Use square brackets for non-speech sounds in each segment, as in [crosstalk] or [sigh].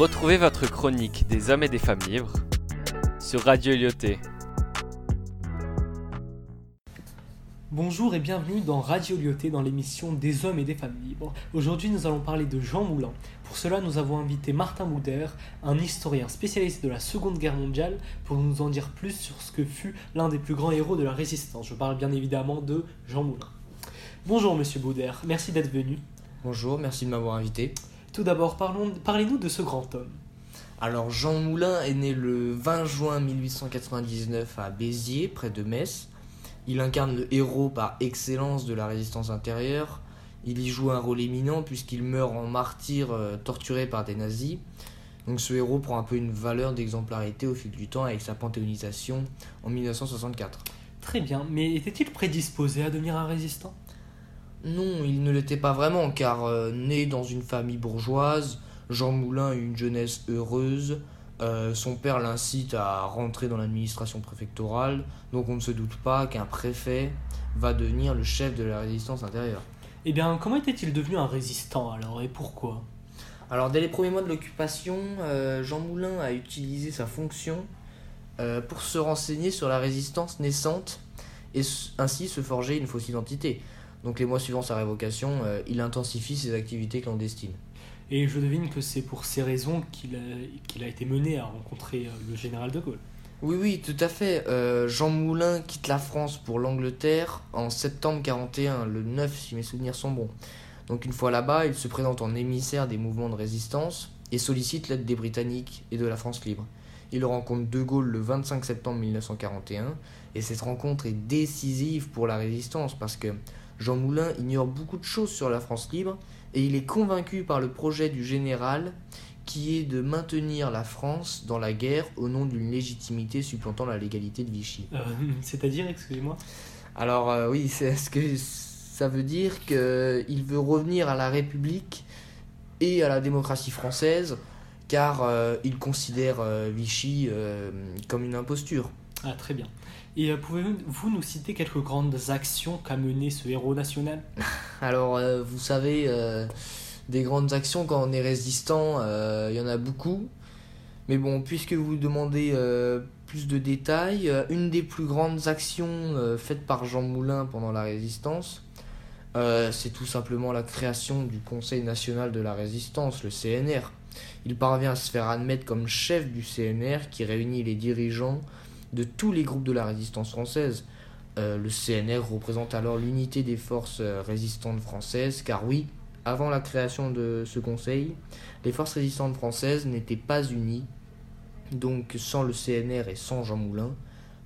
Retrouvez votre chronique des hommes et des femmes libres sur Radio Lyoté. Bonjour et bienvenue dans Radio Lyoté dans l'émission des hommes et des femmes libres. Aujourd'hui nous allons parler de Jean Moulin. Pour cela nous avons invité Martin Boudère, un historien spécialiste de la Seconde Guerre mondiale, pour nous en dire plus sur ce que fut l'un des plus grands héros de la résistance. Je parle bien évidemment de Jean Moulin. Bonjour Monsieur Boudère, merci d'être venu. Bonjour, merci de m'avoir invité. Tout d'abord, parlez-nous de ce grand homme. Alors Jean Moulin est né le 20 juin 1899 à Béziers, près de Metz. Il incarne le héros par excellence de la résistance intérieure. Il y joue un rôle éminent puisqu'il meurt en martyr euh, torturé par des nazis. Donc ce héros prend un peu une valeur d'exemplarité au fil du temps avec sa panthéonisation en 1964. Très bien, mais était-il prédisposé à devenir un résistant? Non, il ne l'était pas vraiment, car euh, né dans une famille bourgeoise, Jean Moulin eut une jeunesse heureuse. Euh, son père l'incite à rentrer dans l'administration préfectorale, donc on ne se doute pas qu'un préfet va devenir le chef de la résistance intérieure. Eh bien, comment était-il devenu un résistant alors et pourquoi? Alors dès les premiers mois de l'occupation, euh, Jean Moulin a utilisé sa fonction euh, pour se renseigner sur la résistance naissante et s- ainsi se forger une fausse identité. Donc les mois suivant sa révocation, euh, il intensifie ses activités clandestines. Et je devine que c'est pour ces raisons qu'il a, qu'il a été mené à rencontrer euh, le général de Gaulle. Oui, oui, tout à fait. Euh, Jean Moulin quitte la France pour l'Angleterre en septembre 41, le 9 si mes souvenirs sont bons. Donc une fois là-bas, il se présente en émissaire des mouvements de résistance et sollicite l'aide des Britanniques et de la France libre. Il rencontre De Gaulle le 25 septembre 1941 et cette rencontre est décisive pour la résistance parce que Jean Moulin ignore beaucoup de choses sur la France libre et il est convaincu par le projet du général qui est de maintenir la France dans la guerre au nom d'une légitimité supplantant la légalité de Vichy. Euh, [laughs] C'est-à-dire, excusez-moi? Alors euh, oui, c'est ce que ça veut dire qu'il veut revenir à la République et à la démocratie française, car euh, il considère Vichy comme une imposture? Ah, très bien. Et euh, pouvez-vous nous citer quelques grandes actions qu'a menées ce héros national? [laughs] Alors, euh, vous savez, euh, des grandes actions quand on est résistant, il y en a beaucoup. Mais bon, puisque vous demandez plus de détails, une des plus grandes actions faites par Jean Moulin pendant la résistance, c'est tout simplement la création du Conseil national de la résistance, le CNR. Il parvient à se faire admettre comme chef du CNR qui réunit les dirigeants de tous les groupes de la résistance française. Euh, le CNR représente alors l'unité des forces euh, résistantes françaises, car oui, avant la création de ce conseil, les forces résistantes françaises n'étaient pas unies. Donc sans le CNR et sans Jean Moulin,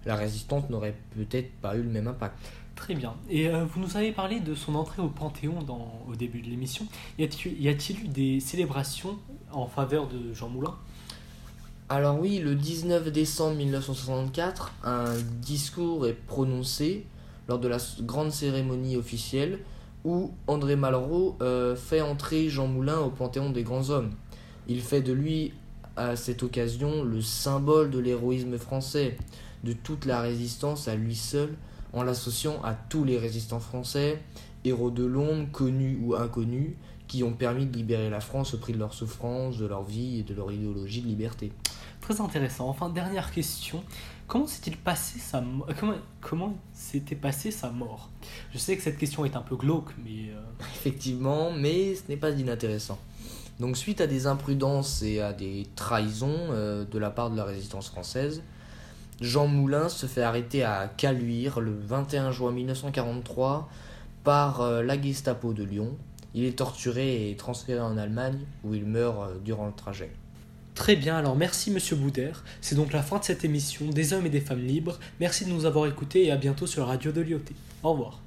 la résistance n'aurait peut-être pas eu le même impact. Très bien. Et euh, vous nous avez parlé de son entrée au Panthéon au début de l'émission. Y a-t-il eu des célébrations en faveur de Jean Moulin? Alors oui, le 19 décembre 1964, un discours est prononcé lors de la grande cérémonie officielle où André Malraux euh, fait entrer Jean Moulin au Panthéon des grands hommes. Il fait de lui, à cette occasion, le symbole de l'héroïsme français, de toute la résistance à lui seul, en l'associant à tous les résistants français, héros de l'ombre, connus ou inconnus, qui ont permis de libérer la France au prix de leur souffrance, de leur vie et de leur idéologie de liberté. Très intéressant. Enfin, dernière question. Comment s'est-il passé sa euh, comment, comment s'était passé sa mort? Je sais que cette question est un peu glauque, mais euh, [laughs] Effectivement, mais ce n'est pas inintéressant. Donc suite à des imprudences et à des trahisons euh, de la part de la résistance française, Jean Moulin se fait arrêter à Caluire le 21 juin 1943 par la Gestapo de Lyon. Il est torturé et transféré en Allemagne où il meurt durant le trajet. Très bien, alors merci Monsieur Boudère. C'est donc la fin de cette émission des hommes et des femmes libres. Merci de nous avoir écoutés et à bientôt sur radio de Lyoté. Au revoir.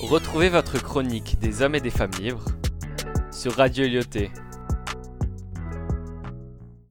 Retrouvez votre chronique des hommes et des femmes libres sur Radio Lyoté.